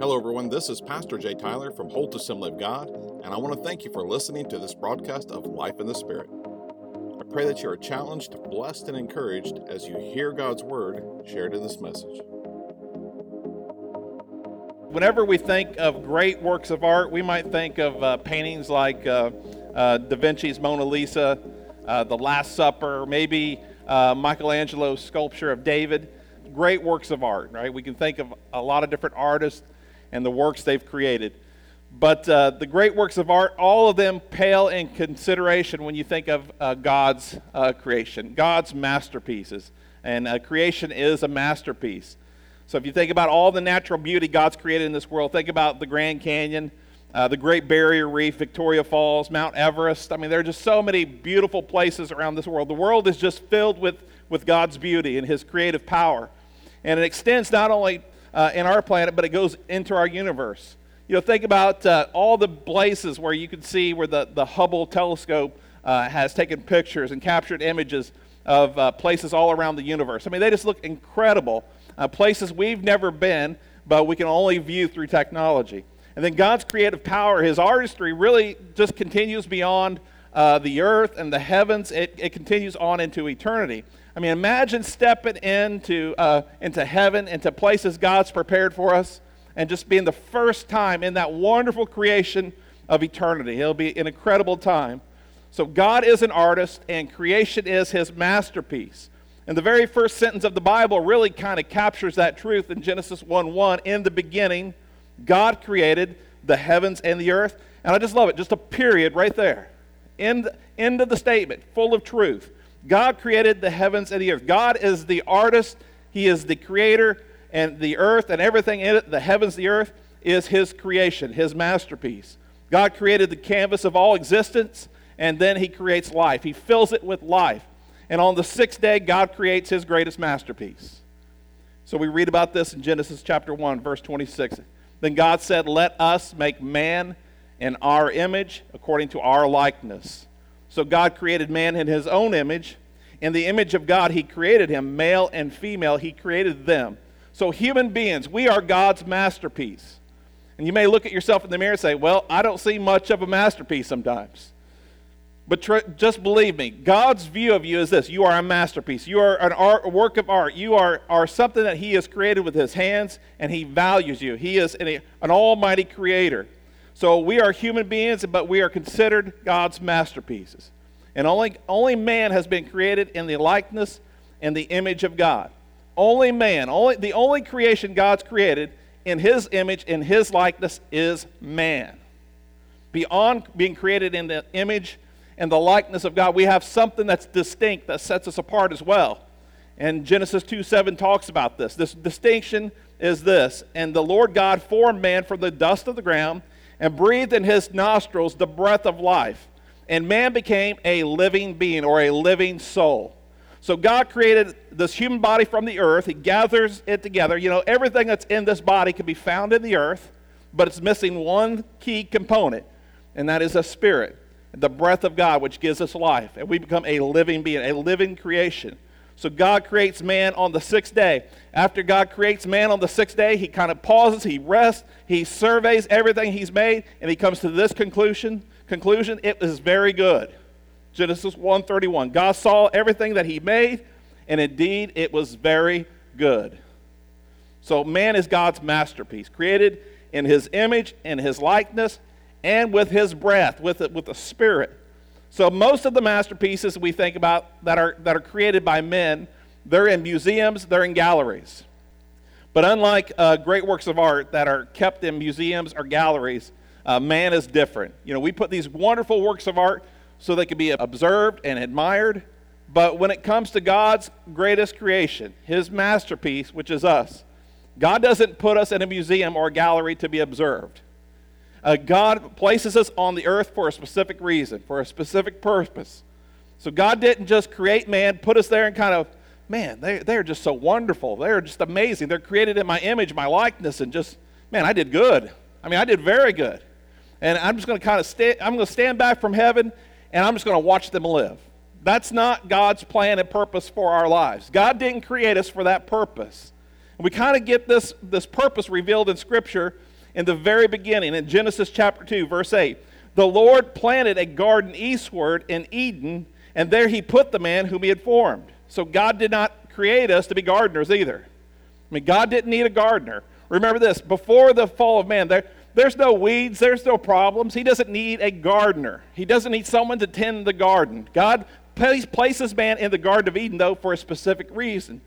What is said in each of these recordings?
Hello, everyone. This is Pastor Jay Tyler from Holt Assembly of God, and I want to thank you for listening to this broadcast of Life in the Spirit. I pray that you are challenged, blessed, and encouraged as you hear God's Word shared in this message. Whenever we think of great works of art, we might think of uh, paintings like uh, uh, Da Vinci's Mona Lisa, uh, The Last Supper, maybe uh, Michelangelo's sculpture of David. Great works of art, right? We can think of a lot of different artists and the works they've created. But uh, the great works of art, all of them pale in consideration when you think of uh, God's uh, creation, God's masterpieces. And uh, creation is a masterpiece. So if you think about all the natural beauty God's created in this world, think about the Grand Canyon, uh, the Great Barrier Reef, Victoria Falls, Mount Everest. I mean, there are just so many beautiful places around this world. The world is just filled with, with God's beauty and His creative power. And it extends not only uh, in our planet, but it goes into our universe. You know, think about uh, all the places where you can see where the, the Hubble telescope uh, has taken pictures and captured images of uh, places all around the universe. I mean, they just look incredible. Uh, places we've never been, but we can only view through technology. And then God's creative power, His artistry, really just continues beyond uh, the earth and the heavens. It, it continues on into eternity. I mean, imagine stepping into, uh, into heaven, into places God's prepared for us, and just being the first time in that wonderful creation of eternity. It'll be an incredible time. So, God is an artist, and creation is his masterpiece. And the very first sentence of the Bible really kind of captures that truth in Genesis 1 1. In the beginning, God created the heavens and the earth. And I just love it, just a period right there. End, end of the statement, full of truth. God created the heavens and the earth. God is the artist, He is the creator, and the earth and everything in it, the heavens, the earth, is His creation, His masterpiece. God created the canvas of all existence, and then He creates life. He fills it with life. And on the sixth day, God creates His greatest masterpiece. So we read about this in Genesis chapter 1, verse 26. Then God said, Let us make man in our image, according to our likeness. So God created man in his own image. In the image of God, he created him, male and female, he created them. So, human beings, we are God's masterpiece. And you may look at yourself in the mirror and say, Well, I don't see much of a masterpiece sometimes. But tr- just believe me, God's view of you is this you are a masterpiece. You are an art, a work of art. You are, are something that He has created with His hands, and He values you. He is an, an almighty creator. So we are human beings, but we are considered God's masterpieces. And only, only man has been created in the likeness and the image of God. Only man, only, the only creation God's created in his image, in his likeness, is man. Beyond being created in the image and the likeness of God, we have something that's distinct that sets us apart as well. And Genesis 2 7 talks about this. This distinction is this And the Lord God formed man from the dust of the ground and breathed in his nostrils the breath of life. And man became a living being or a living soul. So God created this human body from the earth. He gathers it together. You know, everything that's in this body can be found in the earth, but it's missing one key component, and that is a spirit, the breath of God, which gives us life. And we become a living being, a living creation. So God creates man on the sixth day. After God creates man on the sixth day, he kind of pauses, he rests, he surveys everything he's made, and he comes to this conclusion. Conclusion, it is very good. Genesis 1:31. God saw everything that he made, and indeed it was very good. So man is God's masterpiece, created in his image, in his likeness, and with his breath, with, it, with the spirit. So most of the masterpieces we think about that are, that are created by men, they're in museums, they're in galleries. But unlike uh, great works of art that are kept in museums or galleries, uh, man is different. You know, we put these wonderful works of art so they can be observed and admired. But when it comes to God's greatest creation, his masterpiece, which is us, God doesn't put us in a museum or a gallery to be observed. Uh, God places us on the earth for a specific reason, for a specific purpose. So God didn't just create man, put us there and kind of, man, they, they're just so wonderful. They're just amazing. They're created in my image, my likeness, and just, man, I did good. I mean, I did very good. And I'm just going to kind of stay, I'm going to stand back from heaven and I'm just going to watch them live. That's not God's plan and purpose for our lives. God didn't create us for that purpose. And we kind of get this, this purpose revealed in Scripture in the very beginning, in Genesis chapter 2, verse 8. The Lord planted a garden eastward in Eden, and there he put the man whom he had formed. So God did not create us to be gardeners either. I mean, God didn't need a gardener. Remember this before the fall of man, there, there's no weeds, there's no problems. He doesn't need a gardener, He doesn't need someone to tend the garden. God places man in the Garden of Eden, though, for a specific reason.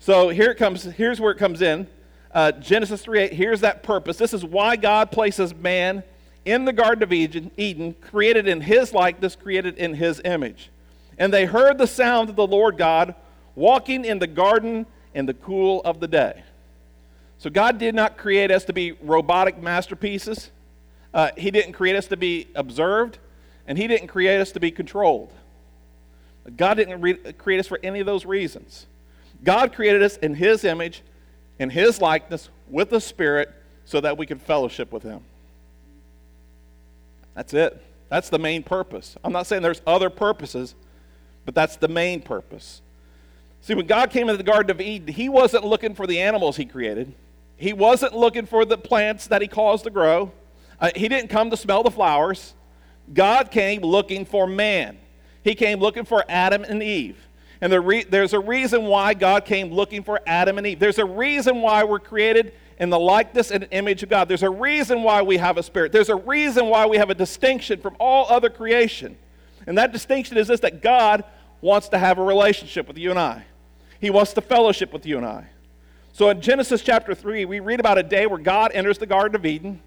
So here it comes, here's where it comes in. Uh, Genesis 3 8, here's that purpose. This is why God places man in the Garden of Eden, Eden, created in his likeness, created in his image. And they heard the sound of the Lord God walking in the garden in the cool of the day. So God did not create us to be robotic masterpieces. Uh, he didn't create us to be observed, and He didn't create us to be controlled. God didn't re- create us for any of those reasons. God created us in His image, in His likeness, with the Spirit, so that we could fellowship with Him. That's it. That's the main purpose. I'm not saying there's other purposes, but that's the main purpose. See, when God came into the Garden of Eden, He wasn't looking for the animals He created, He wasn't looking for the plants that He caused to grow. Uh, he didn't come to smell the flowers. God came looking for man. He came looking for Adam and Eve. And the re- there's a reason why God came looking for Adam and Eve. There's a reason why we're created in the likeness and image of God. There's a reason why we have a spirit. There's a reason why we have a distinction from all other creation. And that distinction is this that God wants to have a relationship with you and I. He wants to fellowship with you and I. So in Genesis chapter 3, we read about a day where God enters the Garden of Eden.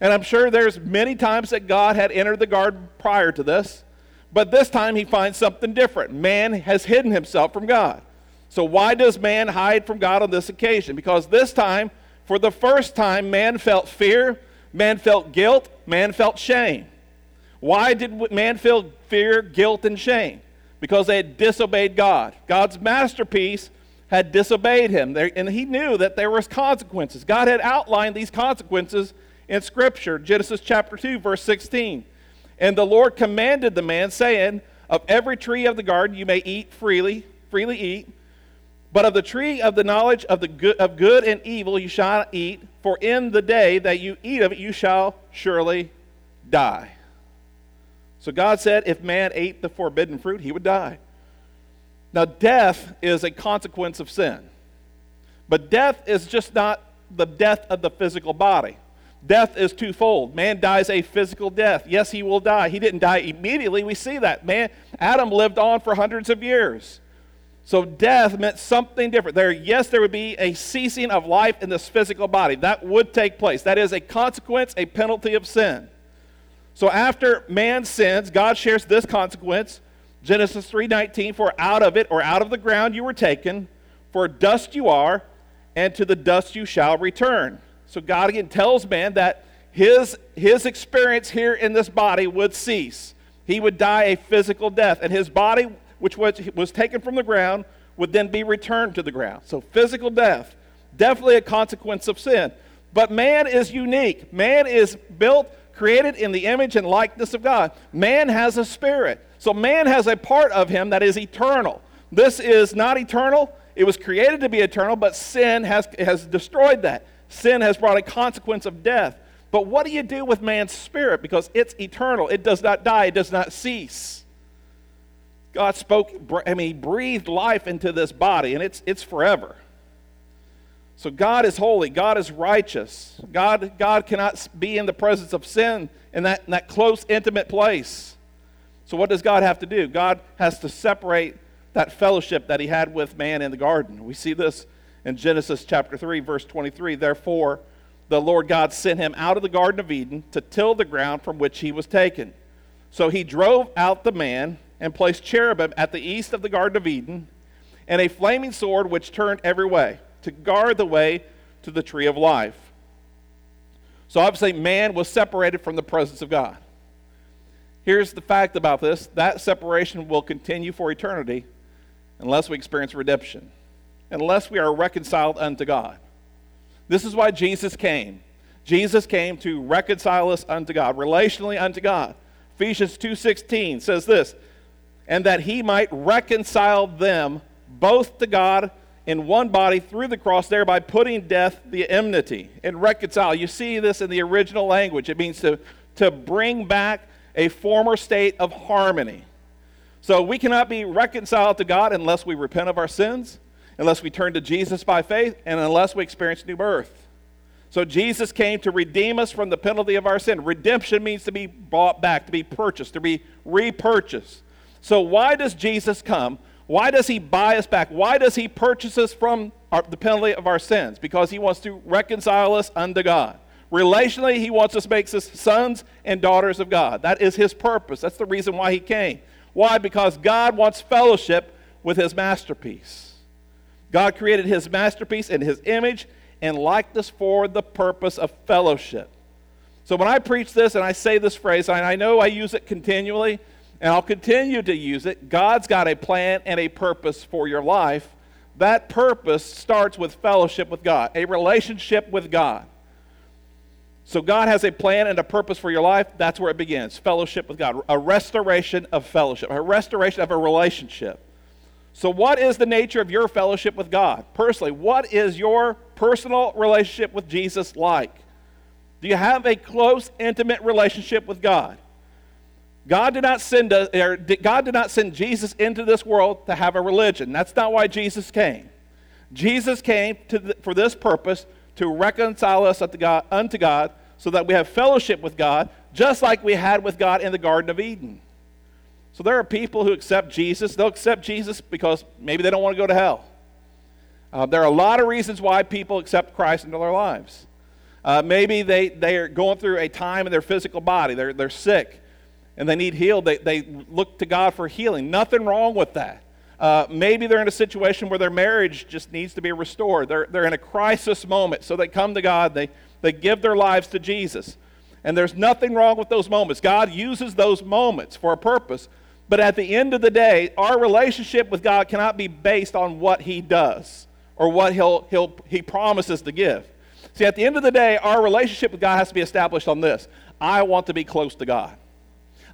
And I'm sure there's many times that God had entered the garden prior to this. But this time he finds something different. Man has hidden himself from God. So, why does man hide from God on this occasion? Because this time, for the first time, man felt fear, man felt guilt, man felt shame. Why did man feel fear, guilt, and shame? Because they had disobeyed God. God's masterpiece had disobeyed him, and he knew that there was consequences. God had outlined these consequences in Scripture, Genesis chapter 2, verse 16. And the Lord commanded the man, saying, Of every tree of the garden you may eat freely, freely eat, but of the tree of the knowledge of, the good, of good and evil you shall not eat, for in the day that you eat of it you shall surely die. So God said, if man ate the forbidden fruit, he would die. Now, death is a consequence of sin. But death is just not the death of the physical body. Death is twofold. Man dies a physical death. Yes, he will die. He didn't die immediately. We see that. Man, Adam lived on for hundreds of years. So death meant something different. There, yes, there would be a ceasing of life in this physical body. That would take place. That is a consequence, a penalty of sin. So after man sins, God shares this consequence. Genesis 3:19, for out of it or out of the ground you were taken, for dust you are, and to the dust you shall return. So God again tells man that his, his experience here in this body would cease. He would die a physical death, and his body, which was, was taken from the ground, would then be returned to the ground. So physical death, definitely a consequence of sin. But man is unique. Man is built, created in the image and likeness of God. Man has a spirit. So man has a part of him that is eternal. This is not eternal. It was created to be eternal, but sin has, has destroyed that. Sin has brought a consequence of death. But what do you do with man's spirit? Because it's eternal, it does not die, it does not cease. God spoke, I mean, he breathed life into this body, and it's, it's forever. So God is holy, God is righteous. God, God cannot be in the presence of sin in that, in that close, intimate place. So what does God have to do? God has to separate that fellowship that he had with man in the garden. We see this in Genesis chapter 3, verse 23. Therefore, the Lord God sent him out of the Garden of Eden to till the ground from which he was taken. So he drove out the man and placed cherubim at the east of the Garden of Eden and a flaming sword which turned every way to guard the way to the tree of life. So obviously, man was separated from the presence of God. Here's the fact about this that separation will continue for eternity unless we experience redemption unless we are reconciled unto God. This is why Jesus came. Jesus came to reconcile us unto God, relationally unto God. Ephesians 2:16 says this, and that he might reconcile them both to God in one body through the cross, thereby putting death the enmity and reconcile. You see this in the original language. It means to, to bring back a former state of harmony. So we cannot be reconciled to God unless we repent of our sins, unless we turn to Jesus by faith, and unless we experience new birth. So Jesus came to redeem us from the penalty of our sin. Redemption means to be bought back, to be purchased, to be repurchased. So why does Jesus come? Why does he buy us back? Why does he purchase us from our, the penalty of our sins? Because he wants to reconcile us unto God. Relationally, he wants us makes us sons and daughters of God. That is his purpose. That's the reason why he came. Why? Because God wants fellowship with his masterpiece. God created his masterpiece in his image and likeness for the purpose of fellowship. So when I preach this and I say this phrase, and I know I use it continually, and I'll continue to use it, God's got a plan and a purpose for your life. That purpose starts with fellowship with God, a relationship with God. So God has a plan and a purpose for your life. That's where it begins fellowship with God, a restoration of fellowship, a restoration of a relationship. So, what is the nature of your fellowship with God? Personally, what is your personal relationship with Jesus like? Do you have a close, intimate relationship with God? God did not send us, God did not send Jesus into this world to have a religion. That's not why Jesus came. Jesus came the, for this purpose to reconcile us unto God, unto God so that we have fellowship with God, just like we had with God in the Garden of Eden. So there are people who accept Jesus. They'll accept Jesus because maybe they don't want to go to hell. Uh, there are a lot of reasons why people accept Christ into their lives. Uh, maybe they, they are going through a time in their physical body, they're, they're sick and they need healed. They, they look to God for healing. Nothing wrong with that. Uh, maybe they're in a situation where their marriage just needs to be restored. They're, they're in a crisis moment, so they come to God, they, they give their lives to Jesus. And there's nothing wrong with those moments. God uses those moments for a purpose. But at the end of the day, our relationship with God cannot be based on what He does or what he'll, he'll, He promises to give. See, at the end of the day, our relationship with God has to be established on this I want to be close to God.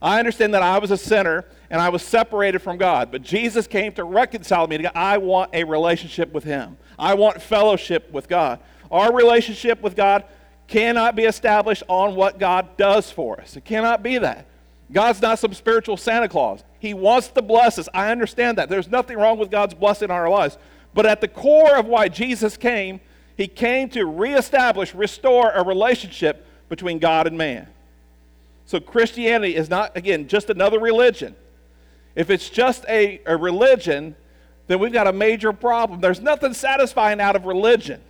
I understand that I was a sinner and I was separated from God, but Jesus came to reconcile me to God. I want a relationship with Him, I want fellowship with God. Our relationship with God cannot be established on what God does for us, it cannot be that. God's not some spiritual Santa Claus. He wants to bless us. I understand that. There's nothing wrong with God's blessing in our lives. But at the core of why Jesus came, he came to reestablish, restore a relationship between God and man. So Christianity is not, again, just another religion. If it's just a, a religion, then we've got a major problem. There's nothing satisfying out of religion.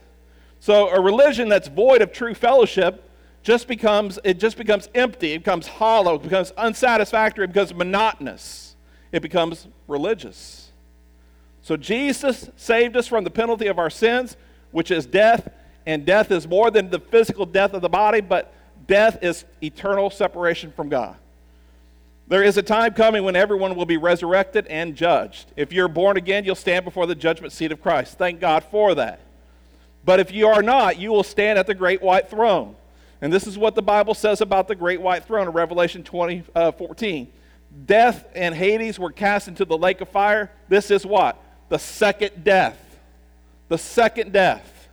So a religion that's void of true fellowship just becomes it just becomes empty, it becomes hollow, it becomes unsatisfactory, it becomes monotonous. It becomes religious. So Jesus saved us from the penalty of our sins, which is death, and death is more than the physical death of the body, but death is eternal separation from God. There is a time coming when everyone will be resurrected and judged. If you're born again, you'll stand before the judgment seat of Christ. Thank God for that. But if you are not, you will stand at the great white throne. And this is what the Bible says about the great white throne in Revelation 20, uh, 14. Death and Hades were cast into the lake of fire. This is what? The second death. The second death.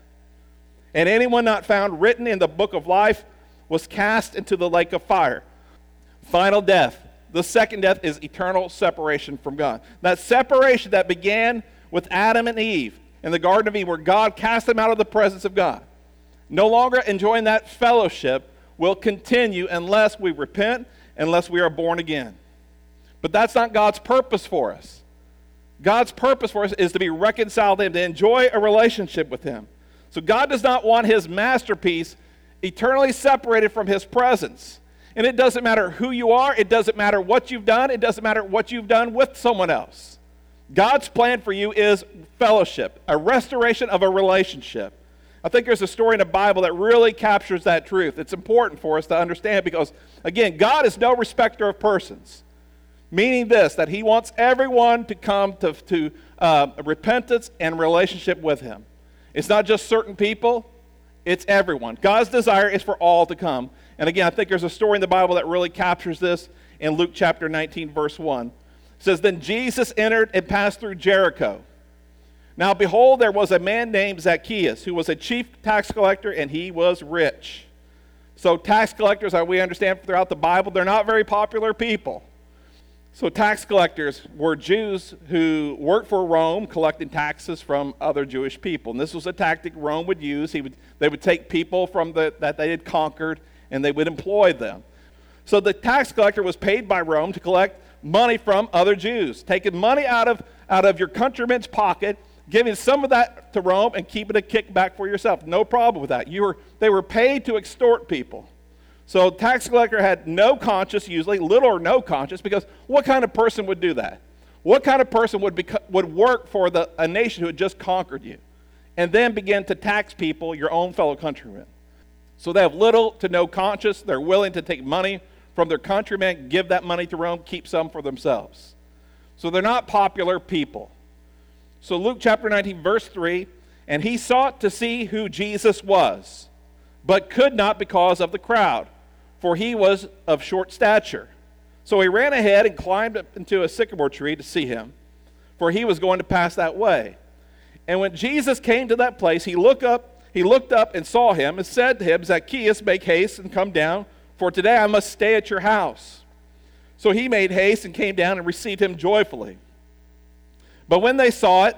And anyone not found written in the book of life was cast into the lake of fire. Final death. The second death is eternal separation from God. That separation that began with Adam and Eve in the Garden of Eden, where God cast them out of the presence of God no longer enjoying that fellowship will continue unless we repent, unless we are born again. But that's not God's purpose for us. God's purpose for us is to be reconciled to Him, to enjoy a relationship with Him. So God does not want His masterpiece eternally separated from His presence. And it doesn't matter who you are, it doesn't matter what you've done, it doesn't matter what you've done with someone else. God's plan for you is fellowship, a restoration of a relationship. I think there's a story in the Bible that really captures that truth. It's important for us to understand because, again, God is no respecter of persons. Meaning this, that He wants everyone to come to, to uh, repentance and relationship with Him. It's not just certain people, it's everyone. God's desire is for all to come. And again, I think there's a story in the Bible that really captures this in Luke chapter 19, verse 1. It says, Then Jesus entered and passed through Jericho. Now, behold, there was a man named Zacchaeus who was a chief tax collector, and he was rich. So, tax collectors, as we understand throughout the Bible, they're not very popular people. So, tax collectors were Jews who worked for Rome, collecting taxes from other Jewish people. And this was a tactic Rome would use. He would, they would take people from the, that they had conquered and they would employ them. So, the tax collector was paid by Rome to collect money from other Jews, taking money out of, out of your countryman's pocket giving some of that to Rome and keeping a kickback for yourself. No problem with that. You were, they were paid to extort people. So tax collector had no conscience, usually little or no conscience, because what kind of person would do that? What kind of person would, beco- would work for the, a nation who had just conquered you and then begin to tax people, your own fellow countrymen? So they have little to no conscience. They're willing to take money from their countrymen, give that money to Rome, keep some for themselves. So they're not popular people. So, Luke chapter 19, verse 3 and he sought to see who Jesus was, but could not because of the crowd, for he was of short stature. So he ran ahead and climbed up into a sycamore tree to see him, for he was going to pass that way. And when Jesus came to that place, he looked up, he looked up and saw him and said to him, Zacchaeus, make haste and come down, for today I must stay at your house. So he made haste and came down and received him joyfully. But when they saw it,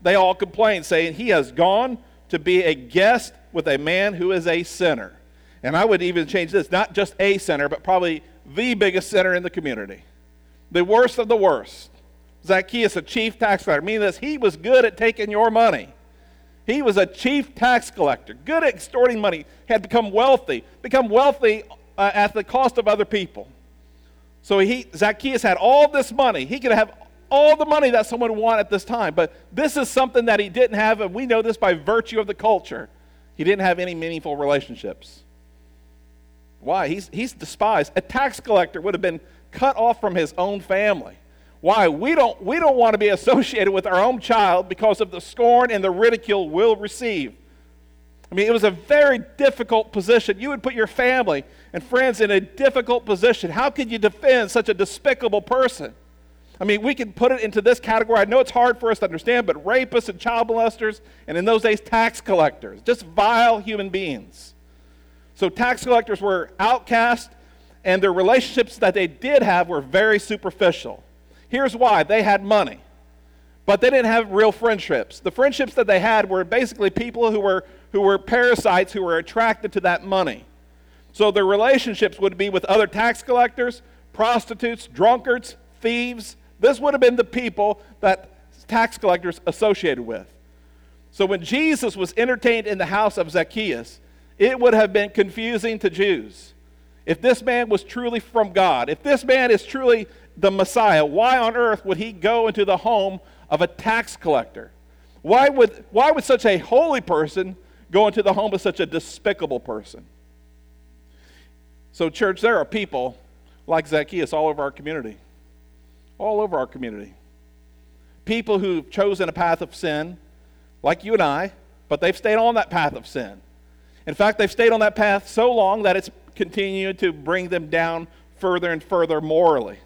they all complained, saying, He has gone to be a guest with a man who is a sinner. And I would even change this not just a sinner, but probably the biggest sinner in the community. The worst of the worst. Zacchaeus, a chief tax collector, meaning this, he was good at taking your money. He was a chief tax collector, good at extorting money, had become wealthy, become wealthy uh, at the cost of other people. So he, Zacchaeus had all this money. He could have all the money that someone would want at this time. But this is something that he didn't have, and we know this by virtue of the culture. He didn't have any meaningful relationships. Why? He's, he's despised. A tax collector would have been cut off from his own family. Why? We don't, we don't want to be associated with our own child because of the scorn and the ridicule we'll receive. I mean, it was a very difficult position. You would put your family and friends in a difficult position. How could you defend such a despicable person? I mean, we can put it into this category. I know it's hard for us to understand, but rapists and child molesters, and in those days, tax collectors, just vile human beings. So, tax collectors were outcast, and their relationships that they did have were very superficial. Here's why they had money, but they didn't have real friendships. The friendships that they had were basically people who were, who were parasites who were attracted to that money. So, their relationships would be with other tax collectors, prostitutes, drunkards, thieves, this would have been the people that tax collectors associated with. So when Jesus was entertained in the house of Zacchaeus, it would have been confusing to Jews. If this man was truly from God, if this man is truly the Messiah, why on earth would he go into the home of a tax collector? Why would, why would such a holy person go into the home of such a despicable person? So, church, there are people like Zacchaeus all over our community all over our community. People who've chosen a path of sin, like you and I, but they've stayed on that path of sin. In fact, they've stayed on that path so long that it's continued to bring them down further and further morally.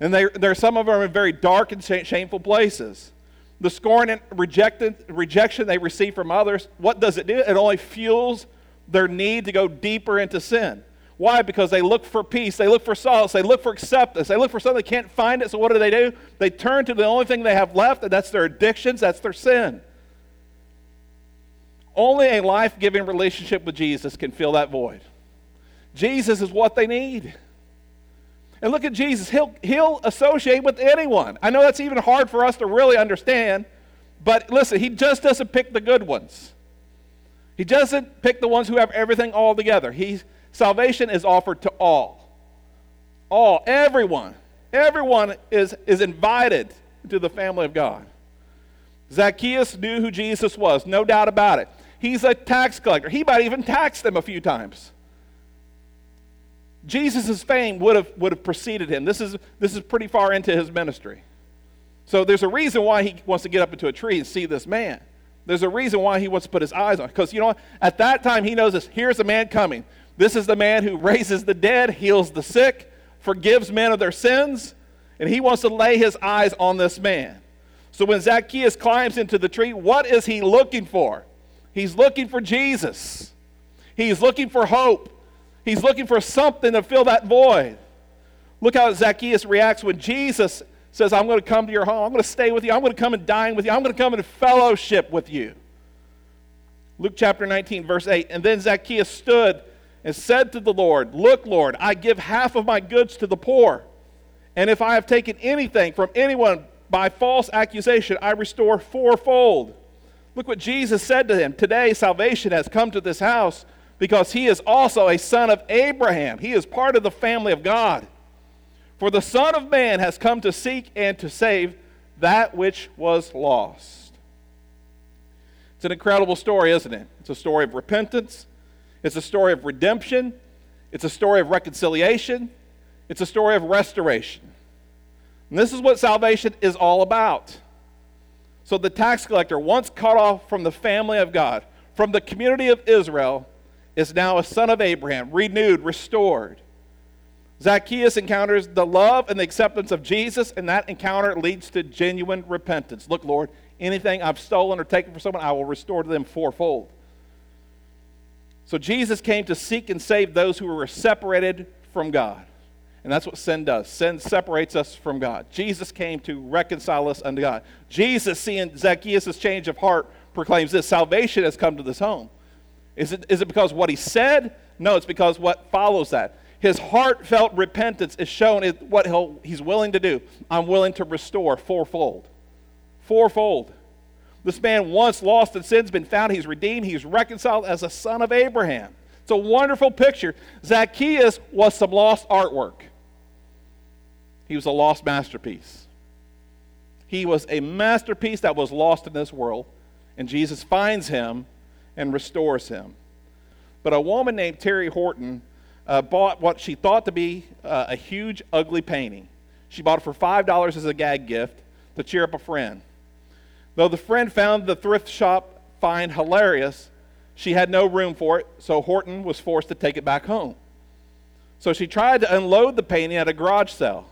And there are some of them in very dark and shameful places. The scorn and rejection they receive from others, what does it do? It only fuels their need to go deeper into sin. Why? Because they look for peace, they look for solace, they look for acceptance, they look for something they can't find it. So what do they do? They turn to the only thing they have left, and that's their addictions, that's their sin. Only a life giving relationship with Jesus can fill that void. Jesus is what they need. And look at Jesus. He'll, he'll associate with anyone. I know that's even hard for us to really understand, but listen, he just doesn't pick the good ones. He doesn't pick the ones who have everything all together. He's Salvation is offered to all. All, everyone. Everyone is, is invited to the family of God. Zacchaeus knew who Jesus was, no doubt about it. He's a tax collector. He might even tax them a few times. Jesus' fame would have, would have preceded him. This is, this is pretty far into his ministry. So there's a reason why he wants to get up into a tree and see this man. There's a reason why he wants to put his eyes on. Because you know, at that time he knows this. Here's a man coming. This is the man who raises the dead, heals the sick, forgives men of their sins, and he wants to lay his eyes on this man. So when Zacchaeus climbs into the tree, what is he looking for? He's looking for Jesus. He's looking for hope. He's looking for something to fill that void. Look how Zacchaeus reacts when Jesus says, I'm going to come to your home. I'm going to stay with you. I'm going to come and dine with you. I'm going to come and fellowship with you. Luke chapter 19, verse 8. And then Zacchaeus stood and said to the Lord, Look, Lord, I give half of my goods to the poor. And if I have taken anything from anyone by false accusation, I restore fourfold. Look what Jesus said to him. Today, salvation has come to this house because he is also a son of Abraham. He is part of the family of God. For the Son of Man has come to seek and to save that which was lost. It's an incredible story, isn't it? It's a story of repentance, it's a story of redemption, it's a story of reconciliation, it's a story of restoration. And this is what salvation is all about. So the tax collector, once cut off from the family of God, from the community of Israel, is now a son of Abraham, renewed, restored. Zacchaeus encounters the love and the acceptance of Jesus, and that encounter leads to genuine repentance. Look, Lord, anything I've stolen or taken from someone, I will restore to them fourfold. So Jesus came to seek and save those who were separated from God. And that's what sin does. Sin separates us from God. Jesus came to reconcile us unto God. Jesus, seeing Zacchaeus' change of heart, proclaims this salvation has come to this home. Is it, is it because what he said? No, it's because what follows that. His heartfelt repentance is shown in what he's willing to do. I'm willing to restore fourfold. Fourfold. This man, once lost in sin, has been found. He's redeemed. He's reconciled as a son of Abraham. It's a wonderful picture. Zacchaeus was some lost artwork, he was a lost masterpiece. He was a masterpiece that was lost in this world, and Jesus finds him and restores him. But a woman named Terry Horton uh, bought what she thought to be uh, a huge, ugly painting. She bought it for $5 as a gag gift to cheer up a friend. Though the friend found the thrift shop find hilarious, she had no room for it, so Horton was forced to take it back home. So she tried to unload the painting at a garage sale.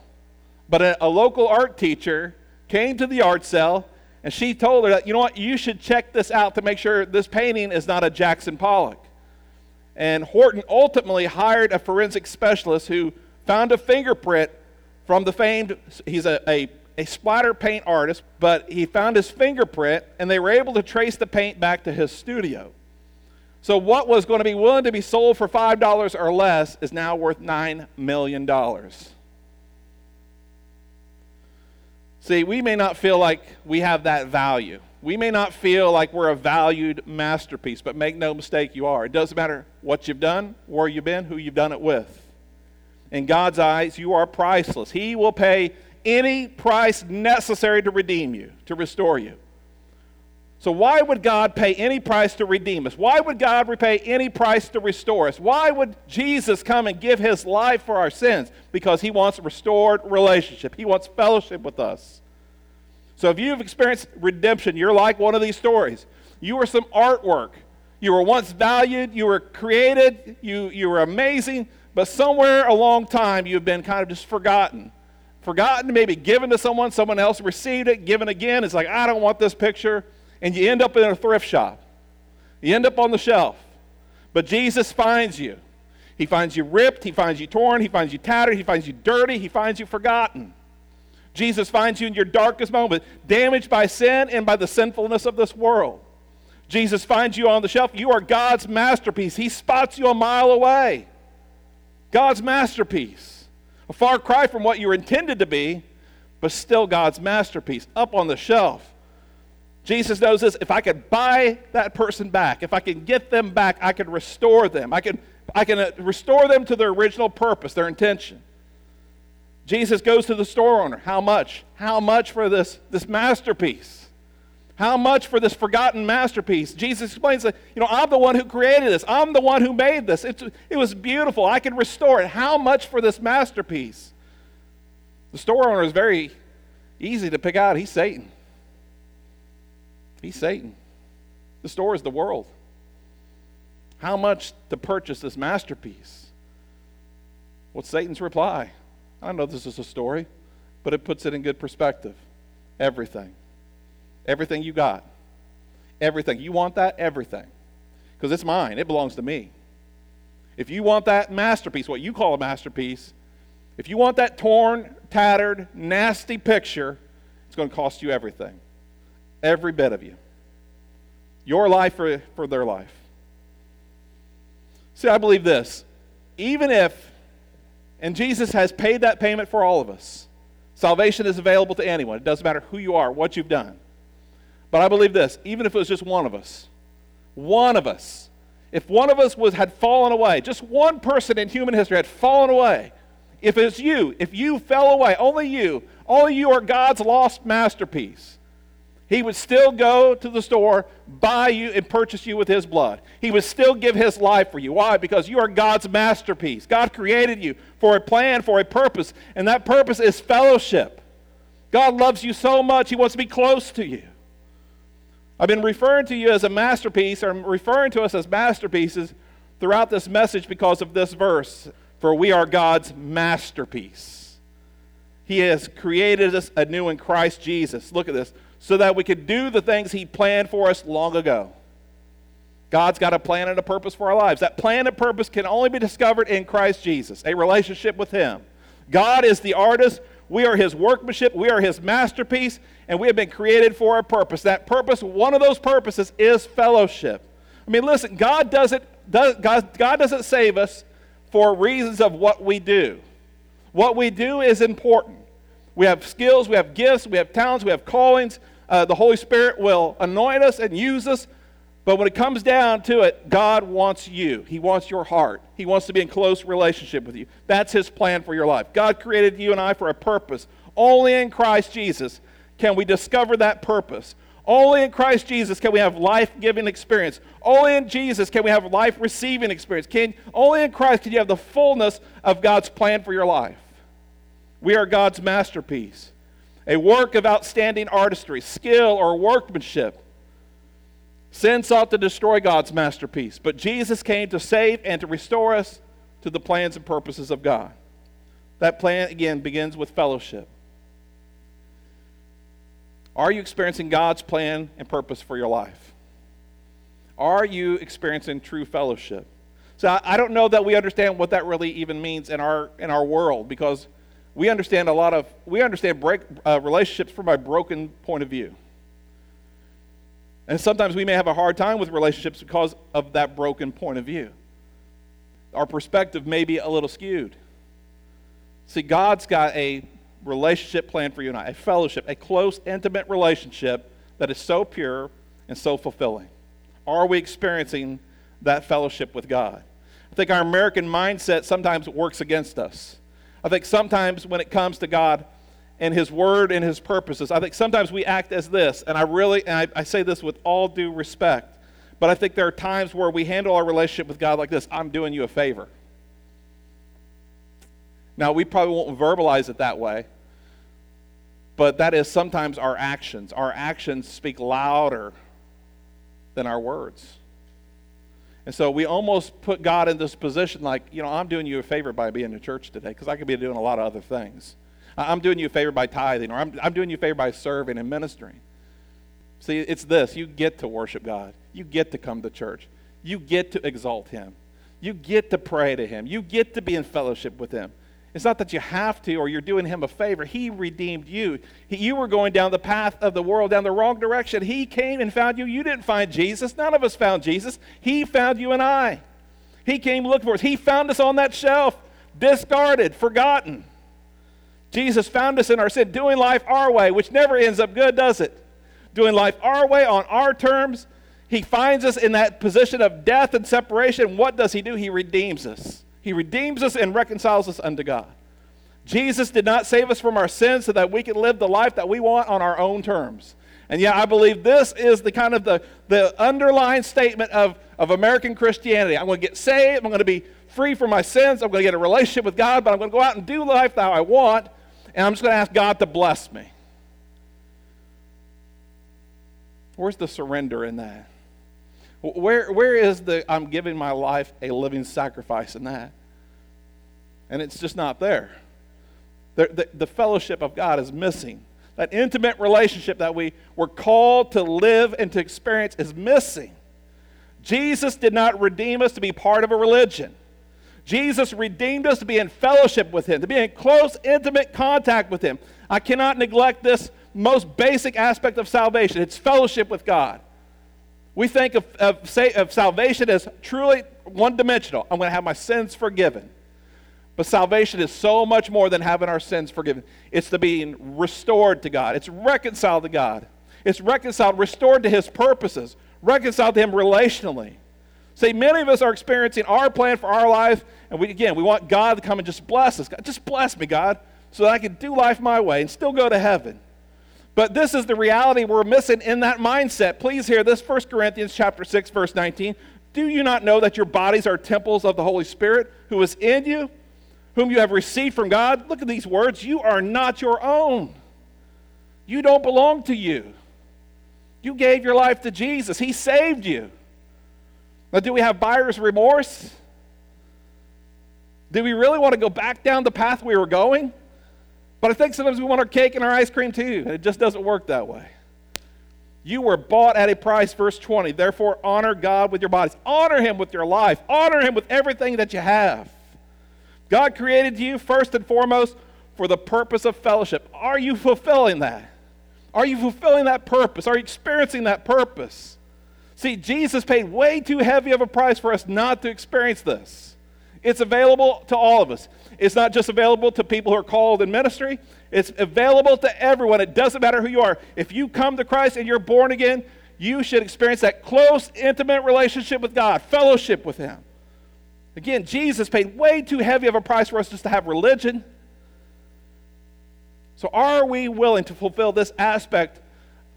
But a, a local art teacher came to the art sale and she told her that, you know what, you should check this out to make sure this painting is not a Jackson Pollock. And Horton ultimately hired a forensic specialist who found a fingerprint from the famed, he's a, a, a, splatter paint artist, but he found his fingerprint and they were able to trace the paint back to his studio. So, what was going to be willing to be sold for $5 or less is now worth $9 million. See, we may not feel like we have that value. We may not feel like we're a valued masterpiece, but make no mistake, you are. It doesn't matter what you've done, where you've been, who you've done it with. In God's eyes, you are priceless. He will pay any price necessary to redeem you, to restore you. So, why would God pay any price to redeem us? Why would God repay any price to restore us? Why would Jesus come and give his life for our sins? Because he wants a restored relationship, he wants fellowship with us. So if you've experienced redemption, you're like one of these stories. You were some artwork. You were once valued, you were created, you, you were amazing, but somewhere along time you've been kind of just forgotten. Forgotten, maybe given to someone, someone else received it, given again. It's like, I don't want this picture. And you end up in a thrift shop. You end up on the shelf. But Jesus finds you. He finds you ripped, He finds you torn, He finds you tattered, He finds you dirty, He finds you forgotten. Jesus finds you in your darkest moment, damaged by sin and by the sinfulness of this world. Jesus finds you on the shelf. You are God's masterpiece. He spots you a mile away. God's masterpiece. A far cry from what you were intended to be, but still God's masterpiece up on the shelf. Jesus knows this. If I could buy that person back, if I can get them back, I can restore them. I can, I can uh, restore them to their original purpose, their intention. Jesus goes to the store owner. How much? How much for this, this masterpiece? How much for this forgotten masterpiece? Jesus explains that, you know, I'm the one who created this. I'm the one who made this. It's, it was beautiful. I can restore it. How much for this masterpiece? The store owner is very easy to pick out. He's Satan. He's Satan. The store is the world. How much to purchase this masterpiece? What's Satan's reply? I know this is a story, but it puts it in good perspective. Everything. Everything you got. Everything. You want that? Everything. Because it's mine, it belongs to me. If you want that masterpiece, what you call a masterpiece, if you want that torn, tattered, nasty picture, it's going to cost you everything. Every bit of you. Your life for, for their life. See, I believe this. Even if, and Jesus has paid that payment for all of us, salvation is available to anyone. It doesn't matter who you are, what you've done. But I believe this even if it was just one of us, one of us, if one of us was, had fallen away, just one person in human history had fallen away, if it's you, if you fell away, only you, only you are God's lost masterpiece. He would still go to the store, buy you, and purchase you with His blood. He would still give His life for you. Why? Because you are God's masterpiece. God created you for a plan, for a purpose, and that purpose is fellowship. God loves you so much, He wants to be close to you. I've been referring to you as a masterpiece, or I'm referring to us as masterpieces throughout this message because of this verse. For we are God's masterpiece. He has created us anew in Christ Jesus. Look at this so that we could do the things He planned for us long ago. God's got a plan and a purpose for our lives. That plan and purpose can only be discovered in Christ Jesus, a relationship with Him. God is the artist. We are His workmanship. We are His masterpiece, and we have been created for a purpose. That purpose, one of those purposes, is fellowship. I mean, listen, God doesn't, does, God, God doesn't save us for reasons of what we do. What we do is important. We have skills, we have gifts, we have talents, we have callings uh, the Holy Spirit will anoint us and use us. But when it comes down to it, God wants you. He wants your heart. He wants to be in close relationship with you. That's His plan for your life. God created you and I for a purpose. Only in Christ Jesus can we discover that purpose. Only in Christ Jesus can we have life giving experience. Only in Jesus can we have life receiving experience. Can, only in Christ can you have the fullness of God's plan for your life. We are God's masterpiece a work of outstanding artistry, skill, or workmanship. Sin sought to destroy God's masterpiece, but Jesus came to save and to restore us to the plans and purposes of God. That plan, again, begins with fellowship. Are you experiencing God's plan and purpose for your life? Are you experiencing true fellowship? So I don't know that we understand what that really even means in our in our world because we understand a lot of we understand break, uh, relationships from a broken point of view. And sometimes we may have a hard time with relationships because of that broken point of view. Our perspective may be a little skewed. See god's got a relationship plan for you and i a fellowship a close intimate relationship that is so pure and so fulfilling. Are we experiencing that fellowship with god? I think our american mindset sometimes works against us I think sometimes when it comes to God and His Word and His purposes, I think sometimes we act as this, and I really, and I, I say this with all due respect, but I think there are times where we handle our relationship with God like this I'm doing you a favor. Now, we probably won't verbalize it that way, but that is sometimes our actions. Our actions speak louder than our words. And so we almost put God in this position like, you know, I'm doing you a favor by being in church today because I could be doing a lot of other things. I'm doing you a favor by tithing or I'm, I'm doing you a favor by serving and ministering. See, it's this you get to worship God, you get to come to church, you get to exalt Him, you get to pray to Him, you get to be in fellowship with Him. It's not that you have to or you're doing him a favor. He redeemed you. He, you were going down the path of the world, down the wrong direction. He came and found you. You didn't find Jesus. None of us found Jesus. He found you and I. He came looking for us. He found us on that shelf, discarded, forgotten. Jesus found us in our sin, doing life our way, which never ends up good, does it? Doing life our way on our terms. He finds us in that position of death and separation. What does he do? He redeems us. He redeems us and reconciles us unto God. Jesus did not save us from our sins so that we can live the life that we want on our own terms. And yeah, I believe this is the kind of the, the underlying statement of, of American Christianity. I'm going to get saved. I'm going to be free from my sins. I'm going to get a relationship with God, but I'm going to go out and do life how I want. And I'm just going to ask God to bless me. Where's the surrender in that? Where, where is the I'm giving my life a living sacrifice in that? And it's just not there. The, the, the fellowship of God is missing. that intimate relationship that we were called to live and to experience is missing. Jesus did not redeem us to be part of a religion. Jesus redeemed us to be in fellowship with Him, to be in close, intimate contact with Him. I cannot neglect this most basic aspect of salvation it's fellowship with God. We think of, of, say, of salvation as truly one dimensional. I'm going to have my sins forgiven. But salvation is so much more than having our sins forgiven. It's the being restored to God. It's reconciled to God. It's reconciled, restored to His purposes, reconciled to Him relationally. See, many of us are experiencing our plan for our life, and we again we want God to come and just bless us. God, just bless me, God, so that I can do life my way and still go to heaven. But this is the reality we're missing in that mindset. Please hear this 1 Corinthians chapter 6 verse 19. Do you not know that your bodies are temples of the Holy Spirit who is in you, whom you have received from God? Look at these words. You are not your own. You don't belong to you. You gave your life to Jesus. He saved you. Now, do we have buyer's remorse? Do we really want to go back down the path we were going? But I think sometimes we want our cake and our ice cream too, and it just doesn't work that way. You were bought at a price, verse 20. Therefore, honor God with your bodies. Honor Him with your life. Honor Him with everything that you have. God created you first and foremost for the purpose of fellowship. Are you fulfilling that? Are you fulfilling that purpose? Are you experiencing that purpose? See, Jesus paid way too heavy of a price for us not to experience this. It's available to all of us. It's not just available to people who are called in ministry, it's available to everyone. It doesn't matter who you are. If you come to Christ and you're born again, you should experience that close, intimate relationship with God, fellowship with Him. Again, Jesus paid way too heavy of a price for us just to have religion. So, are we willing to fulfill this aspect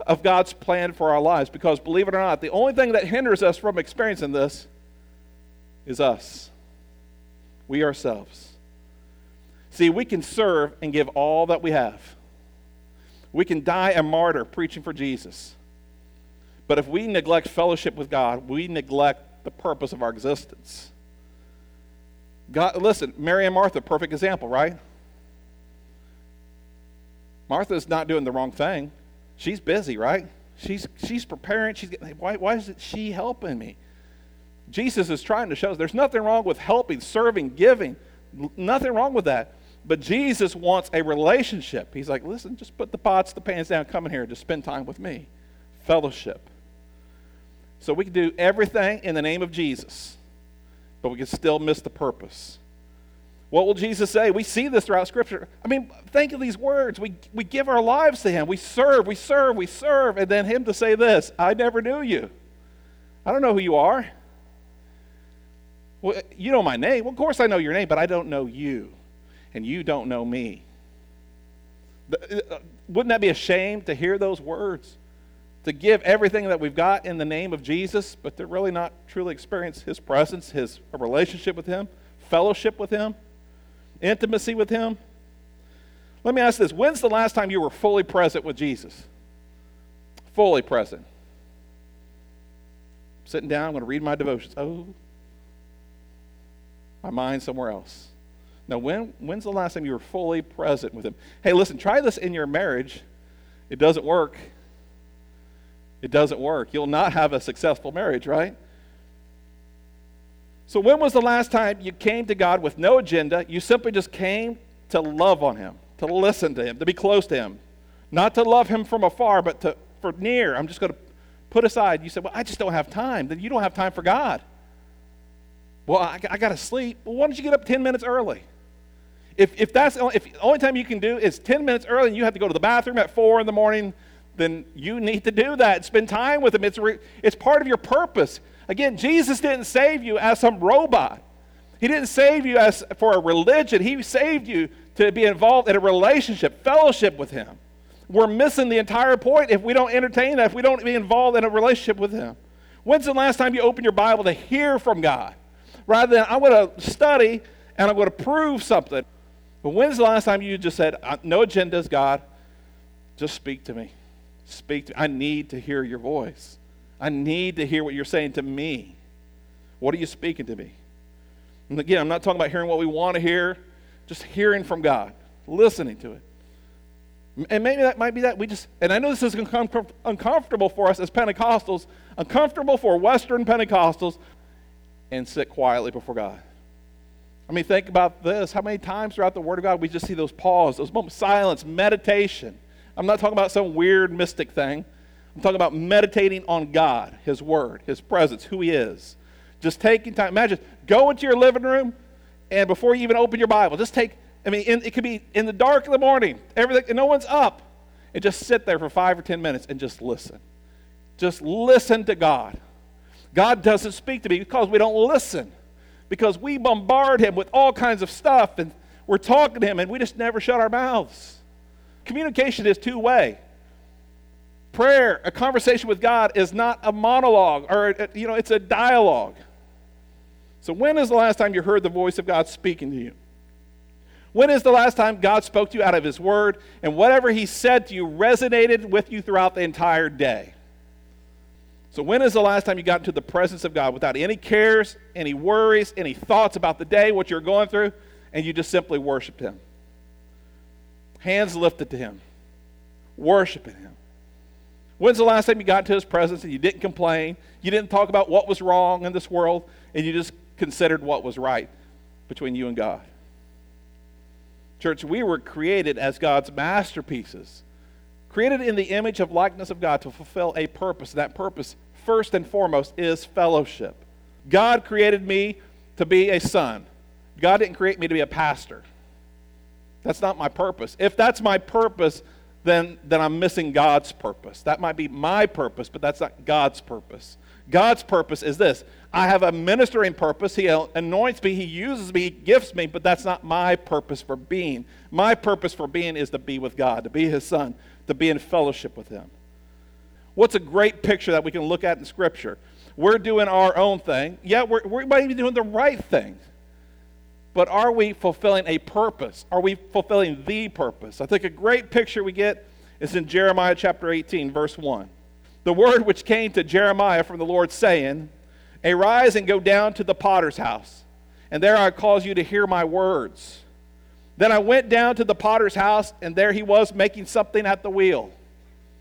of God's plan for our lives? Because, believe it or not, the only thing that hinders us from experiencing this is us, we ourselves. See, we can serve and give all that we have. We can die a martyr preaching for Jesus. But if we neglect fellowship with God, we neglect the purpose of our existence. God, listen, Mary and Martha, perfect example, right? Martha's not doing the wrong thing. She's busy, right? She's, she's preparing. She's getting, why, why is she helping me? Jesus is trying to show us there's nothing wrong with helping, serving, giving. Nothing wrong with that. But Jesus wants a relationship. He's like, listen, just put the pots, the pans down, come in here, just spend time with me. Fellowship. So we can do everything in the name of Jesus, but we can still miss the purpose. What will Jesus say? We see this throughout Scripture. I mean, think of these words. We, we give our lives to Him. We serve, we serve, we serve. And then Him to say this I never knew you. I don't know who you are. Well, you know my name. Well, of course I know your name, but I don't know you and you don't know me. Uh, wouldn't that be a shame to hear those words? To give everything that we've got in the name of Jesus, but to really not truly experience His presence, His relationship with Him, fellowship with Him, intimacy with Him? Let me ask this when's the last time you were fully present with Jesus? Fully present. sitting down, I'm going to read my devotions. Oh, my mind somewhere else. Now, when, when's the last time you were fully present with Him? Hey, listen, try this in your marriage. It doesn't work. It doesn't work. You'll not have a successful marriage, right? So, when was the last time you came to God with no agenda? You simply just came to love on Him, to listen to Him, to be close to Him. Not to love Him from afar, but to, for near. I'm just going to put aside. You said, Well, I just don't have time. Then you don't have time for God. Well, I, I got to sleep. Well, why don't you get up 10 minutes early? If, if that's if the only time you can do is 10 minutes early and you have to go to the bathroom at 4 in the morning, then you need to do that. Spend time with Him. It's, re, it's part of your purpose. Again, Jesus didn't save you as some robot. He didn't save you as for a religion. He saved you to be involved in a relationship, fellowship with Him. We're missing the entire point if we don't entertain that, if we don't be involved in a relationship with Him. When's the last time you opened your Bible to hear from God? Rather than, I'm going to study and I'm going to prove something. But when's the last time you just said, uh, No agendas, God, just speak to me? Speak to me. I need to hear your voice. I need to hear what you're saying to me. What are you speaking to me? And again, I'm not talking about hearing what we want to hear, just hearing from God, listening to it. And maybe that might be that we just, and I know this is uncomfortable for us as Pentecostals, uncomfortable for Western Pentecostals, and sit quietly before God. I mean, think about this. How many times throughout the Word of God we just see those pauses, those moments, of silence, meditation. I'm not talking about some weird mystic thing. I'm talking about meditating on God, His Word, His presence, who He is. Just taking time. Imagine, go into your living room, and before you even open your Bible, just take, I mean, in, it could be in the dark of the morning, everything, and no one's up, and just sit there for five or ten minutes and just listen. Just listen to God. God doesn't speak to me because we don't listen, because we bombard Him with all kinds of stuff, and we're talking to Him, and we just never shut our mouths. Communication is two way. Prayer, a conversation with God, is not a monologue or, uh, you know, it's a dialogue. So, when is the last time you heard the voice of God speaking to you? When is the last time God spoke to you out of His Word and whatever He said to you resonated with you throughout the entire day? So, when is the last time you got into the presence of God without any cares, any worries, any thoughts about the day, what you're going through, and you just simply worshiped Him? Hands lifted to Him, worshiping Him. When's the last time you got into His presence and you didn't complain? You didn't talk about what was wrong in this world, and you just considered what was right between you and God? Church, we were created as God's masterpieces, created in the image of likeness of God to fulfill a purpose. That purpose, first and foremost, is fellowship. God created me to be a son. God didn't create me to be a pastor. That's not my purpose. If that's my purpose, then, then I'm missing God's purpose. That might be my purpose, but that's not God's purpose. God's purpose is this I have a ministering purpose. He anoints me, He uses me, He gifts me, but that's not my purpose for being. My purpose for being is to be with God, to be His Son, to be in fellowship with Him. What's a great picture that we can look at in Scripture? We're doing our own thing. Yeah, we're, we might be doing the right thing. But are we fulfilling a purpose? Are we fulfilling the purpose? I think a great picture we get is in Jeremiah chapter 18, verse 1 the word which came to Jeremiah from the Lord, saying, Arise and go down to the potter's house, and there I cause you to hear my words. Then I went down to the potter's house, and there he was making something at the wheel.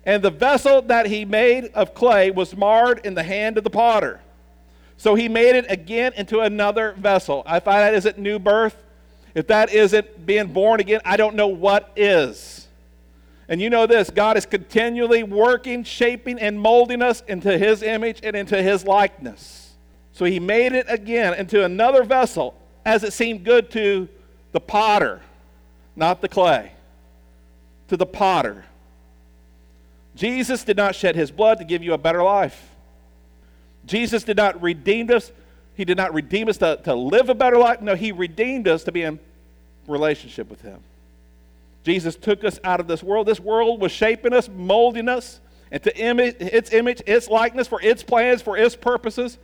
And the vessel that he made of clay was marred in the hand of the potter. So he made it again into another vessel. I find that isn't new birth. If that isn't being born again, I don't know what is. And you know this God is continually working, shaping, and molding us into His image and into His likeness. So He made it again into another vessel as it seemed good to the potter, not the clay, to the potter. Jesus did not shed His blood to give you a better life. Jesus did not redeem us. He did not redeem us to, to live a better life. No, He redeemed us to be in relationship with Him. Jesus took us out of this world. This world was shaping us, molding us into image, its image, its likeness, for its plans, for its purposes.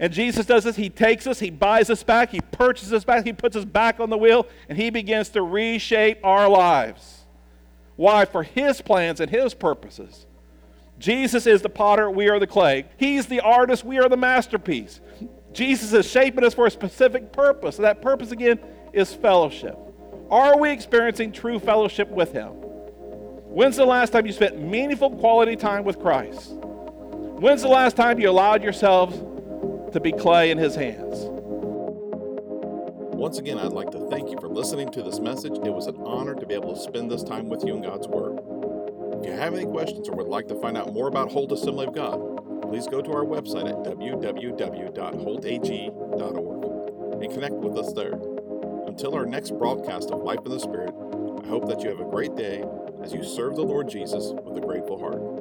And Jesus does this. He takes us, He buys us back, He purchases us back, He puts us back on the wheel, and He begins to reshape our lives. Why? For His plans and His purposes. Jesus is the potter, we are the clay. He's the artist, we are the masterpiece. Jesus is shaping us for a specific purpose. And that purpose, again, is fellowship. Are we experiencing true fellowship with Him? When's the last time you spent meaningful quality time with Christ? When's the last time you allowed yourselves to be clay in His hands? Once again, I'd like to thank you for listening to this message. It was an honor to be able to spend this time with you in God's Word. If you have any questions or would like to find out more about Holt Assembly of God, please go to our website at www.holtag.org and connect with us there. Until our next broadcast of Life in the Spirit, I hope that you have a great day as you serve the Lord Jesus with a grateful heart.